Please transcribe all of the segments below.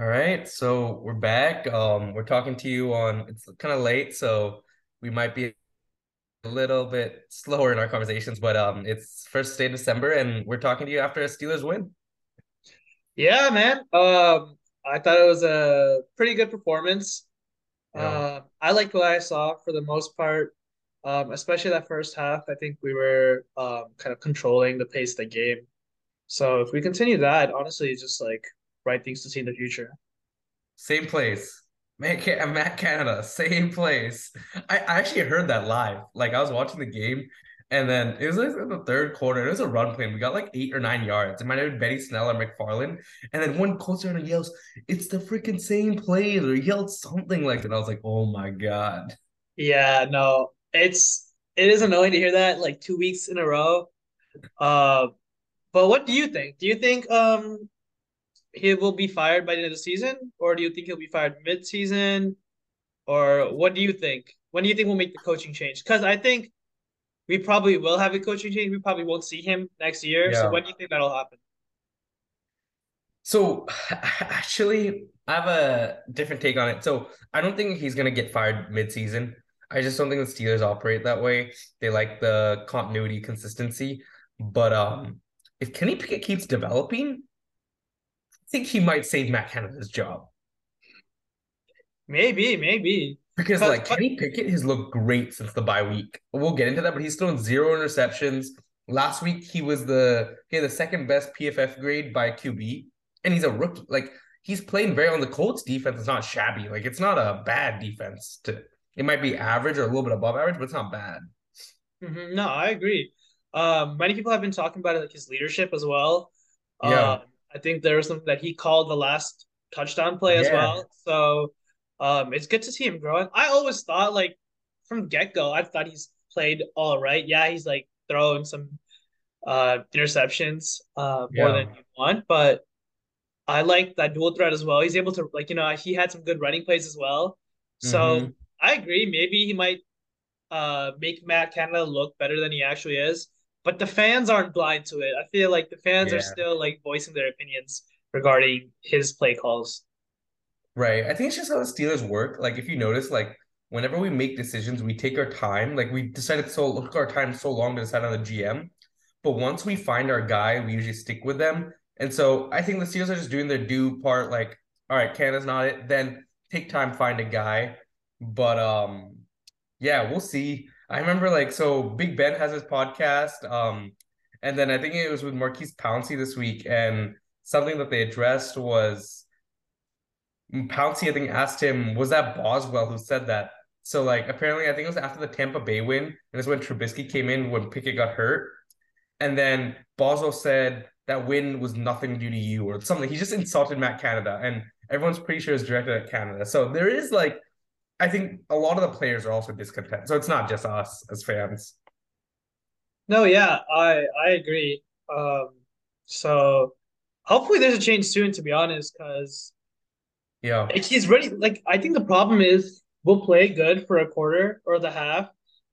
All right, so we're back. Um, we're talking to you on it's kind of late, so we might be a little bit slower in our conversations, but um, it's first day of December, and we're talking to you after a Steelers win. Yeah, man. Um, I thought it was a pretty good performance. Yeah. Uh, I liked what I saw for the most part, um, especially that first half. I think we were um, kind of controlling the pace of the game. So if we continue that, honestly, it's just like right things to see in the future. Same place. Matt, Ca- Matt Canada, same place. I, I actually heard that live. Like I was watching the game, and then it was like in the third quarter. It was a run play. We got like eight or nine yards. It might have been Benny Snell or McFarland. And then one coach runner yells, "It's the freaking same play!" Or yelled something like that. I was like, "Oh my god!" Yeah, no, it's it is annoying to hear that like two weeks in a row. Uh, but what do you think? Do you think um he will be fired by the end of the season, or do you think he'll be fired mid-season, or what do you think? When do you think we'll make the coaching change? Because I think we probably will have a coaching change. We probably won't see him next year. So when do you think that'll happen? So actually, I have a different take on it. So I don't think he's gonna get fired mid-season. I just don't think the Steelers operate that way. They like the continuity, consistency. But um, if Kenny Pickett keeps developing, think he might save Matt Canada's job. Maybe, maybe. Because like Kenny Pickett has looked great since the bye week. We'll get into that, but he's thrown zero interceptions. Last week he was the he had the second best PFF grade by QB, and he's a rookie. Like he's playing very on the Colts defense. It's not shabby. Like it's not a bad defense. To it might be average or a little bit above average, but it's not bad. Mhm, no, I agree. Um, many people have been talking about it, like his leadership as well. Yeah, Uh, I think there was something that he called the last touchdown play as well. So um, it's good to see him growing. I always thought like from get go, I thought he's played all right. Yeah, he's like throwing some uh interceptions uh more yeah. than you want, but I like that dual threat as well. He's able to like you know he had some good running plays as well. So I agree. Maybe he might uh make Matt Canada look better than he actually is. But the fans aren't blind to it. I feel like the fans are still like voicing their opinions regarding his play calls. Right. I think it's just how the Steelers work. Like if you notice, like whenever we make decisions, we take our time. Like we decided so took our time so long to decide on the GM. But once we find our guy, we usually stick with them. And so I think the Steelers are just doing their due part, like, all right, Canada's not it, then take time, find a guy. But um, yeah, we'll see. I remember like so Big Ben has his podcast. Um, and then I think it was with Maurkice Pouncey this week, and something that they addressed was Pouncey, I think, asked him, was that Boswell who said that? So, like, apparently, I think it was after the Tampa Bay win, and it's when Trubisky came in when Pickett got hurt. And then Boswell said that win was nothing due to you or something. He just insulted Matt Canada, and everyone's pretty sure it's directed at Canada. So, there is like, I think a lot of the players are also discontent. So, it's not just us as fans. No, yeah, I I agree. Um, so hopefully there's a change soon, to be honest, because Yeah. like, he's ready. Like I think the problem is we'll play good for a quarter or the half,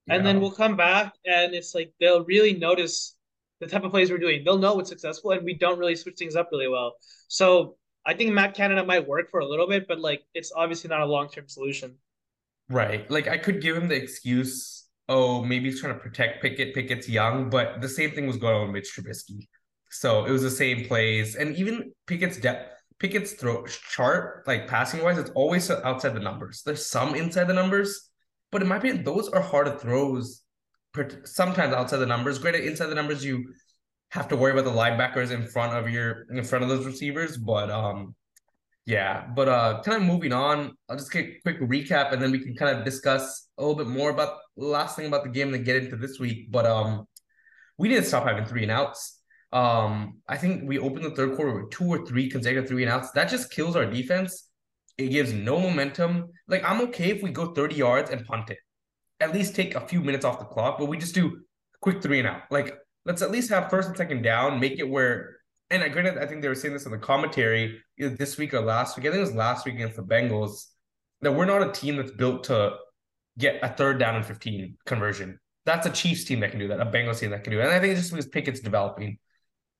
and then we'll come back and it's like they'll really notice the type of plays we're doing. They'll know what's successful, and we don't really switch things up really well. So I think Matt Canada might work for a little bit, but like it's obviously not a long term solution. Right. Like I could give him the excuse, oh, maybe he's trying to protect Pickett. Pickett's young, but the same thing was going on with Mitch Trubisky. So it was the same plays. And even Pickett's depth, Pickett's throw chart, like passing wise, it's always outside the numbers. There's some inside the numbers, but in my opinion, those are harder throws. Sometimes outside the numbers. Granted, inside the numbers, you have to worry about the linebackers in front of your in front of those receivers. But um, yeah, but uh, kind of moving on, I'll just get a quick recap and then we can kind of discuss a little bit more about last thing about the game and then get into this week. But um, we didn't stop having three and outs. Um, I think we opened the third quarter with two or three consecutive three and outs. That just kills our defense. It gives no momentum. Like I'm okay if we go 30 yards and punt it. At least take a few minutes off the clock, but we just do quick three and out. Like let's at least have first and second down, make it where and I granted, I think they were saying this in the commentary this week or last week. I think it was last week against the Bengals. That we're not a team that's built to get a third down and 15 conversion. That's a Chiefs team that can do that, a Bengals team that can do it. And I think it's just because Pickett's developing.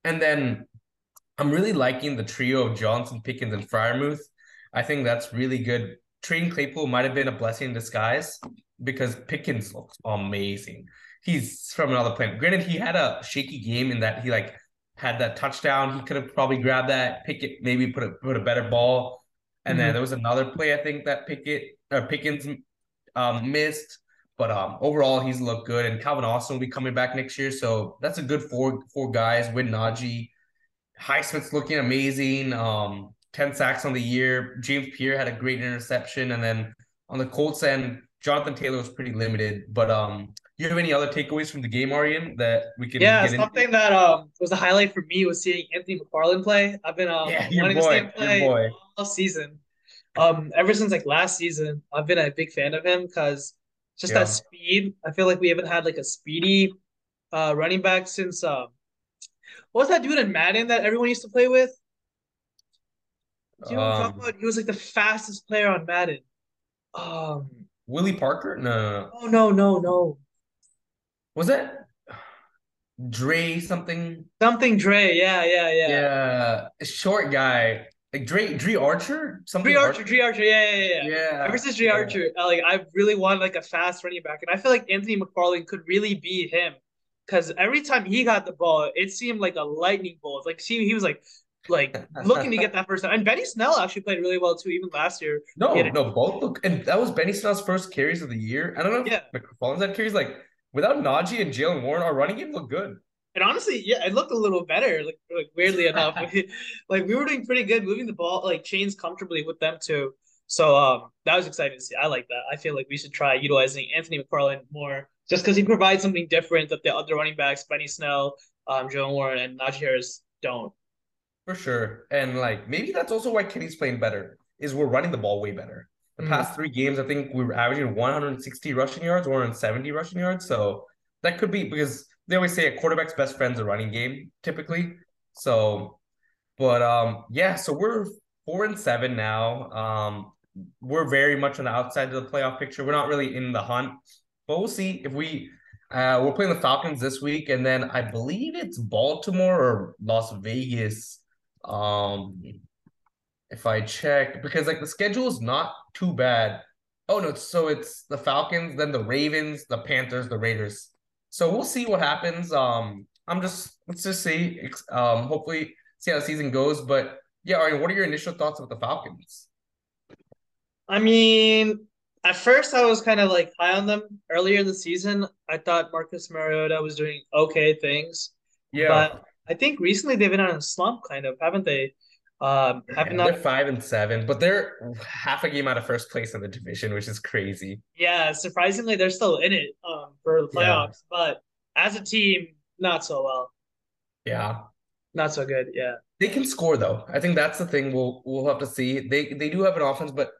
And then I'm really liking the trio of Johnson, Pickens, and Freiermuth. I think that's really good. Trading Claypool might have been a blessing in disguise because Pickens looks amazing. He's from another planet. Granted, he had a shaky game in that he like had that touchdown. He could have probably grabbed that Pickett, maybe put a put a better ball. And mm-hmm. then there was another play I think that Pickett or Pickens um, missed. But um, overall, he's looked good, and Calvin Austin will be coming back next year, so that's a good four four guys. With Najee, Highsmith's looking amazing. Um, ten sacks on the year. James Pierre had a great interception, and then on the Colts end, Jonathan Taylor was pretty limited. But um, you have any other takeaways from the game, Arian, that we can? Yeah, something into? that um was a highlight for me was seeing Anthony McFarland play. I've been um yeah, wanting boy, to see him play all season. Um, ever since like last season, I've been a big fan of him because just yeah. that speed. I feel like we haven't had like a speedy uh running back since um what was that dude in Madden that everyone used to play with? Do you um, talk about? He was like the fastest player on Madden. Um Willie Parker? No. Oh no, no, no. Was that Dre something? Something Dre, yeah, yeah, yeah. Yeah. Short guy. Like Dre, Dri Archer, something. Dri Archer, Dri Archer, yeah, yeah, yeah. Yeah. Ever since Dre yeah. Archer, like I really want like a fast running back, and I feel like Anthony McFarland could really be him, because every time he got the ball, it seemed like a lightning bolt. Like, see, he was like, like looking to get that first time. And Benny Snell actually played really well too, even last year. No, no, both look, and that was Benny Snell's first carries of the year. I don't know. Yeah, McFarland's had carries. Like without Najee and Jaylen Warren, our running game looked good. And honestly, yeah, it looked a little better. Like, like weirdly enough, like we were doing pretty good, moving the ball like chains comfortably with them too. So um, that was exciting to see. I like that. I feel like we should try utilizing Anthony McFarland more, just because he provides something different that the other running backs, Benny Snell, um, Joe Warren, and Najee Harris don't. For sure, and like maybe that's also why Kenny's playing better. Is we're running the ball way better. The mm-hmm. past three games, I think we were averaging 160 rushing yards, 170 rushing yards. So that could be because they always say a quarterback's best friend's a running game, typically. So, but um, yeah, so we're four and seven now. Um, we're very much on the outside of the playoff picture. We're not really in the hunt, but we'll see if we. Uh, we're playing the Falcons this week, and then I believe it's Baltimore or Las Vegas. Um, if I check, because like the schedule is not too bad. Oh no, so it's the Falcons, then the Ravens, the Panthers, the Raiders. So we'll see what happens. Um, I'm just let's just see. Um, hopefully see how the season goes. But yeah, Arian, what are your initial thoughts about the Falcons? I mean, at first I was kind of like high on them. Earlier in the season, I thought Marcus Mariota was doing okay things. Yeah. But I think recently they've been on a slump, kind of, haven't they? Um, have not... They're five and seven, but they're half a game out of first place in the division, which is crazy. Yeah, surprisingly, they're still in it um, for the playoffs, yeah. but as a team, not so well. Yeah, not so good. Yeah, they can score though. I think that's the thing. We'll we'll have to see. They they do have an offense, but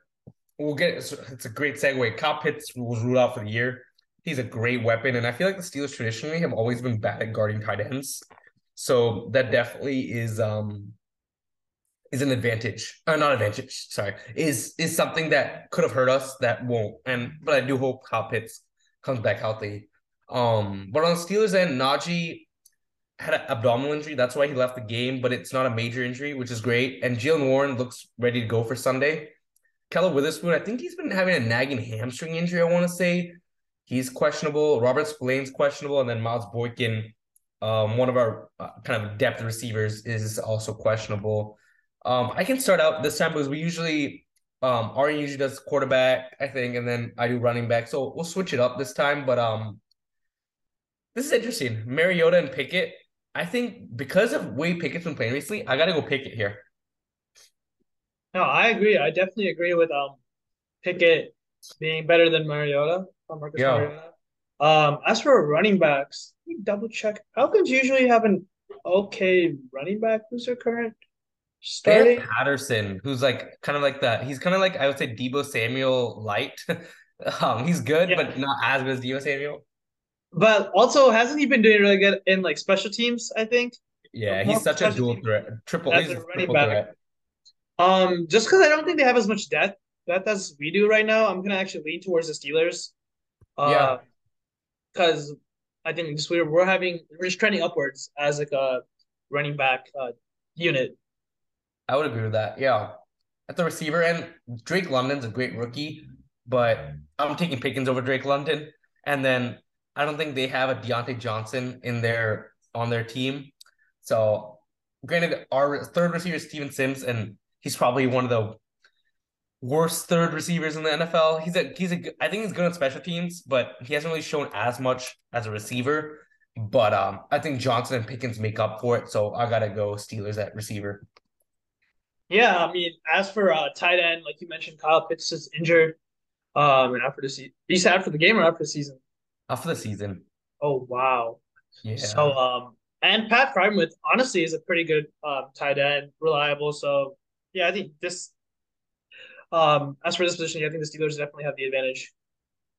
we'll get. It's a great segue. Kyle Pitts was ruled out for the year. He's a great weapon, and I feel like the Steelers traditionally have always been bad at guarding tight ends. So that definitely is um is an advantage, uh, not advantage. Sorry, is is something that could have hurt us that won't. And but I do hope Kyle Pitts comes back healthy. Um, but on Steelers end, Najee had an abdominal injury. That's why he left the game, but it's not a major injury, which is great. And Jaylen Warren looks ready to go for Sunday. Ahkello Witherspoon, I think he's been having a nagging hamstring injury. I want to say he's questionable. Robert Spillane's questionable, and then Miles Boykin, um, one of our uh, kind of depth receivers, is also questionable. Um, I can start out this time because we usually um Ari usually does quarterback, I think, and then I do running back. So we'll switch it up this time. But um this is interesting. Mariota and Pickett. I think because of way Pickett's been playing recently, I gotta go Pickett here. No, I agree. I definitely agree with um Pickett being better than Mariota. Marcus yeah. Mariota. Um, as for running backs, double check. Falcons usually have an okay running back. Who's their current? Starting Patterson, who's like kind of like that. He's kind of like I would say Deebo Samuel light. um, he's good, yeah. but not as good as Deebo Samuel. But also, hasn't he been doing really good in like special teams? I think. Yeah, he's such a dual threat, triple. He's a triple back. threat. Um, just because I don't think they have as much depth depth as we do right now, I'm gonna actually lean towards the Steelers. Uh, yeah. Because I think just we're we're having we're just trending upwards as like a running back uh, unit. I would agree with that. Yeah. at the receiver end. Drake London's a great rookie, but I'm taking Pickens over Drake London. And then I don't think they have a Diontae Johnson in their on their team. So granted, our third receiver is Steven Sims, and he's probably one of the worst third receivers in the NFL. He's a he's a I think he's good on special teams, but he hasn't really shown as much as a receiver. But um, I think Johnson and Pickens make up for it. So I gotta go Steelers at receiver. Yeah, I mean, as for uh, tight end, like you mentioned, Kyle Pitts is injured. Um, and after the season, you said after the game or after the season? After the season. Oh wow. Yeah. So um, and Pat Freiermuth honestly is a pretty good um tight end, reliable. So yeah, I think this. Um, as for this position, yeah, I think the Steelers definitely have the advantage.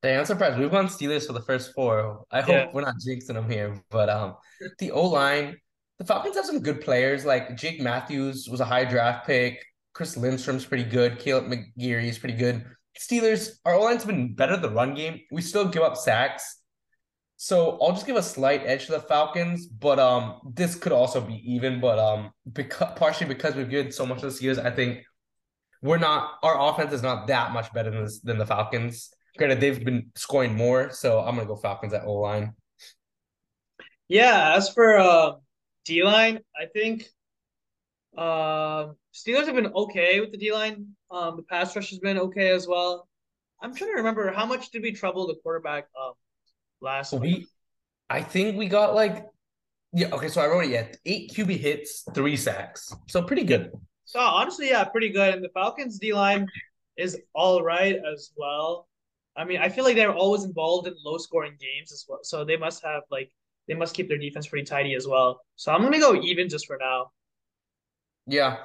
Dang, I'm surprised. We've gone Steelers for the first four. I hope Yeah. we're not jinxing them here. But um, the O line, the Falcons have some good players. Like Jake Matthews was a high draft pick. Chris Lindstrom's pretty good. Kaleb McGary is pretty good. Steelers, our O line's been better the run game. We still give up sacks. So I'll just give a slight edge to the Falcons, but um, this could also be even. But um, because partially because we've given so much this year, I think we're not. Our offense is not that much better than this, than the Falcons. Granted, they've been scoring more, so I'm gonna go Falcons at O line. Yeah, as for uh, D line, I think um Steelers have been okay with the D line. Um, the pass rush has been okay as well. I'm trying to remember how much did we trouble the quarterback um last So week? I think we got like, yeah, okay. So I wrote it. Yeah, eight QB hits, three sacks. So pretty good. So honestly, yeah, pretty good. And the Falcons D line is all right as well. I mean, I feel like they're always involved in low scoring games as well. So they must have like they must keep their defense pretty tidy as well. So I'm gonna go even just for now. Yeah,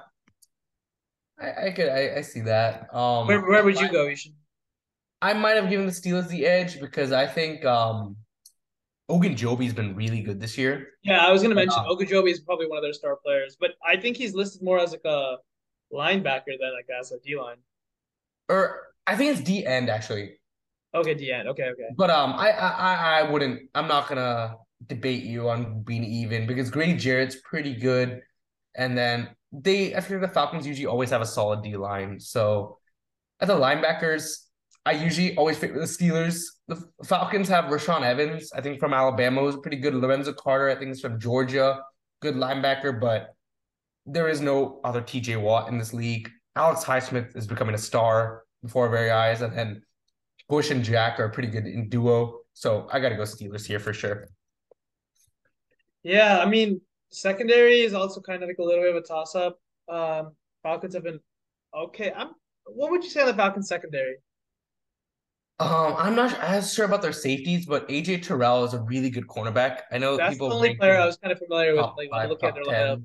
I, I could, I, I see that. Um, Where where would you go? Should I might have given the Steelers the edge because I think um, Ogunjobi's been really good this year. Yeah, I was gonna mention Uh, Ogunjobi is probably one of their star players, but I think he's listed more as like a linebacker than like as a D line. Or I think it's D end actually. Okay, D end. Okay, okay. But um, I, I I I wouldn't. I'm not gonna debate you on being even because Grady Jarrett's pretty good, and then they. I feel the Falcons usually always have a solid D line. So at the linebackers, I usually always favor the Steelers. The Falcons have Rashaan Evans, I think from Alabama, who's pretty good. Lorenzo Carter, I think is from Georgia, good linebacker, but there is no other TJ Watt in this league. Alex Highsmith is becoming a star before our very eyes, and then Bush and Jack are pretty good in duo. So I got to go Steelers here for sure. Yeah, I mean secondary is also kind of like a little bit of a toss up. Um, Falcons have been okay. I'm. What would you say on the Falcons secondary? Um, I'm not as sure about their safeties, but AJ Terrell is a really good cornerback. I know That's the only player I was kind of familiar with, like five, look at their lineup.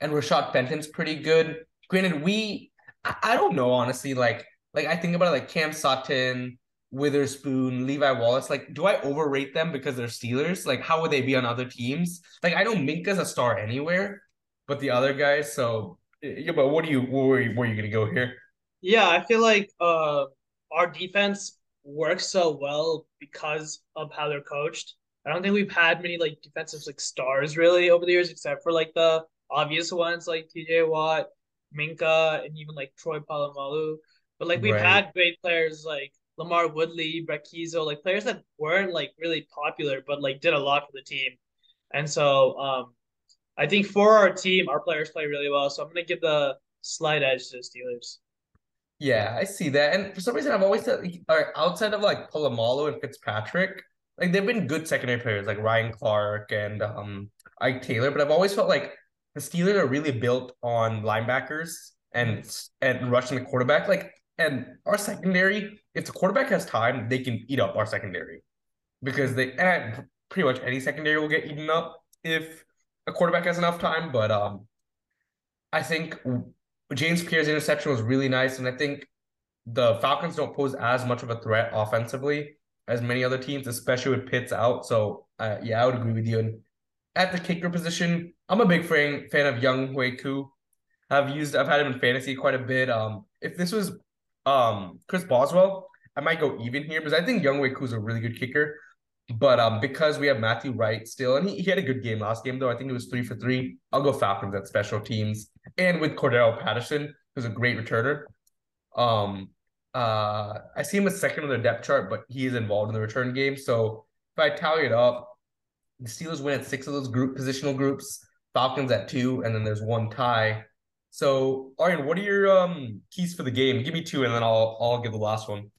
And Rashad Benton's pretty good. Granted, we I, I don't know honestly. Like like I think about it like Cam Sutton, Witherspoon, Levi Wallace. Like, do I overrate them because they're Steelers? Like, how would they be on other teams? Like, I know Minkah's a star anywhere, but the other guys. So yeah, but what do you where are you, where are you gonna go here? Yeah, I feel like uh, our defense works so well because of how they're coached. I don't think we've had many like defensive like stars really over the years, except for like the obvious ones like TJ Watt, Minkah, and even like Troy Polamalu. But like we've Right. had great players like LaMarr Woodley, Brett like players that weren't like really popular, but like did a lot for the team. And so um, I think for our team, our players play really well. So I'm gonna give the slight edge to the Steelers. Yeah, I see that. And for some reason, I've always said, outside of like Polamalu and Fitzpatrick, like they've been good secondary players, like Ryan Clark and um Ike Taylor. But I've always felt like the Steelers are really built on linebackers and and rushing the quarterback. Like, and our secondary, if the quarterback has time, they can eat up our secondary because they and pretty much any secondary will get eaten up if a quarterback has enough time. But um, I think James Pierre's interception was really nice, and I think the Falcons don't pose as much of a threat offensively as many other teams, especially with Pitts out. So uh, yeah, I would agree with you. And at the kicker position, I'm a big fan fan of Younghoe Koo. I've used I've had him in fantasy quite a bit. Um, if this was um Chris Boswell, I might go even here because I think Younghoe Koo's a really good kicker. But um, because we have Matthew Wright still, and he, he had a good game last game though. I think it was three for three. I'll go Falcons at special teams, and with Cordarrelle Patterson, who's a great returner. Um, uh, I see him as second on the depth chart, but he is involved in the return game. So if I tally it up, the Steelers win at six of those group positional groups, Falcons at two, and then there's one tie. So, Aryan, what are your um keys for the game? Give me two, and then I'll I'll give the last one.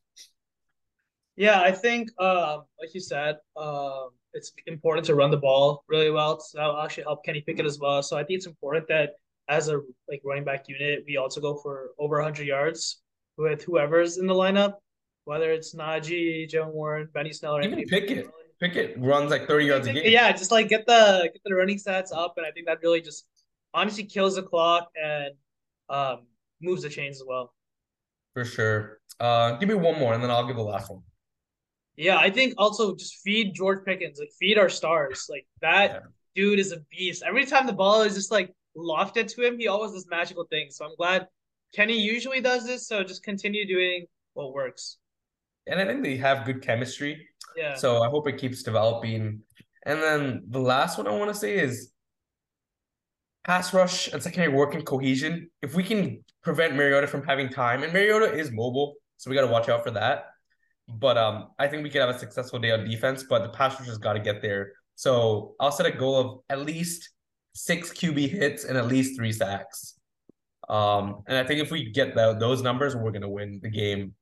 Yeah, I think, uh, like you said, uh, it's important to run the ball really well. So that'll actually help Kenny Pickett as well. So I think it's important that as a like running back unit, we also go for over 100 yards with whoever's in the lineup, whether it's Najee, Joe Warren, Benny Snell, or even Pickett. Pickett runs like 30 yards a game. Yeah, just like get the get the running stats up, and I think that really just honestly kills the clock and um, moves the chains as well. For sure. Uh, give me one more, and then I'll give the last one. Yeah, I think also just feed George Pickens, like feed our stars. Like that yeah. dude is a beast. Every time the ball is just like lofted to him, he always does magical things. So I'm glad Kenny usually does this. So just continue doing what works. And I think they have good chemistry. Yeah. So I hope it keeps developing. And then the last one I want to say is pass rush and secondary working cohesion. If we can prevent Mariota from having time, and Mariota is mobile, so we got to watch out for that. But um, I think we could have a successful day on defense, but the pass rush has got to get there. So I'll set a goal of at least six QB hits and at least three sacks. Um, and I think if we get the, those numbers, we're gonna win the game.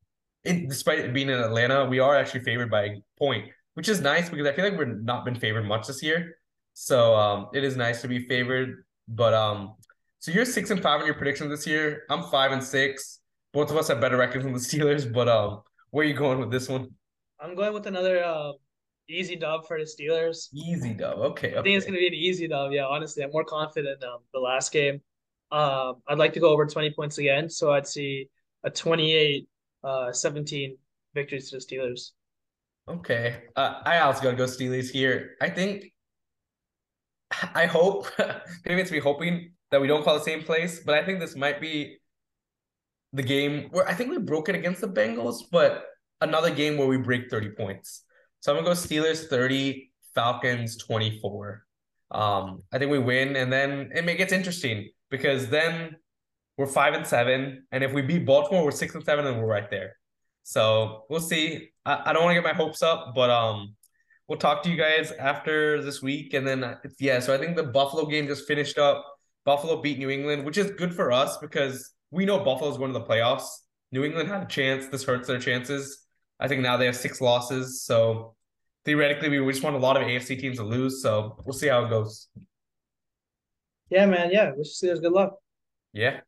It, despite it being in Atlanta, we are actually favored by a point, which is nice because I feel like we're not been favored much this year. So um, it is nice to be favored. But um, so you're six and five on your predictions this year. I'm five and six. Both of us have better records than the Steelers. But um, where are you going with this one? I'm going with another uh, easy dub for the Steelers. Easy dub. Okay. I think it's gonna be an easy dub. Yeah, honestly, I'm more confident um the last game. Um, I'd like to go over 20 points again, so I'd see a 28 uh 17 victories to the Steelers. Okay. Uh, I also gotta go Steelers here. I think I hope maybe it's me hoping that we don't call the same place, but I think this might be the game where I think we broke it against the Bengals, but another game where we break 30 points. So I'm gonna go Steelers 30, Falcons 24. Um, I think we win, and then it gets interesting because then we're five and seven, and if we beat Baltimore, we're six and seven, and we're right there. So we'll see. I, I don't want to get my hopes up, but um, we'll talk to you guys after this week, and then uh, yeah. So I think the Buffalo game just finished up. Buffalo beat New England, which is good for us because we know Buffalo's going to the playoffs. New England had a chance. This hurts their chances. I think now they have six losses. So theoretically, we just want a lot of AFC teams to lose. So we'll see how it goes. Yeah, man. Yeah. Wish Steelers good luck. Yeah.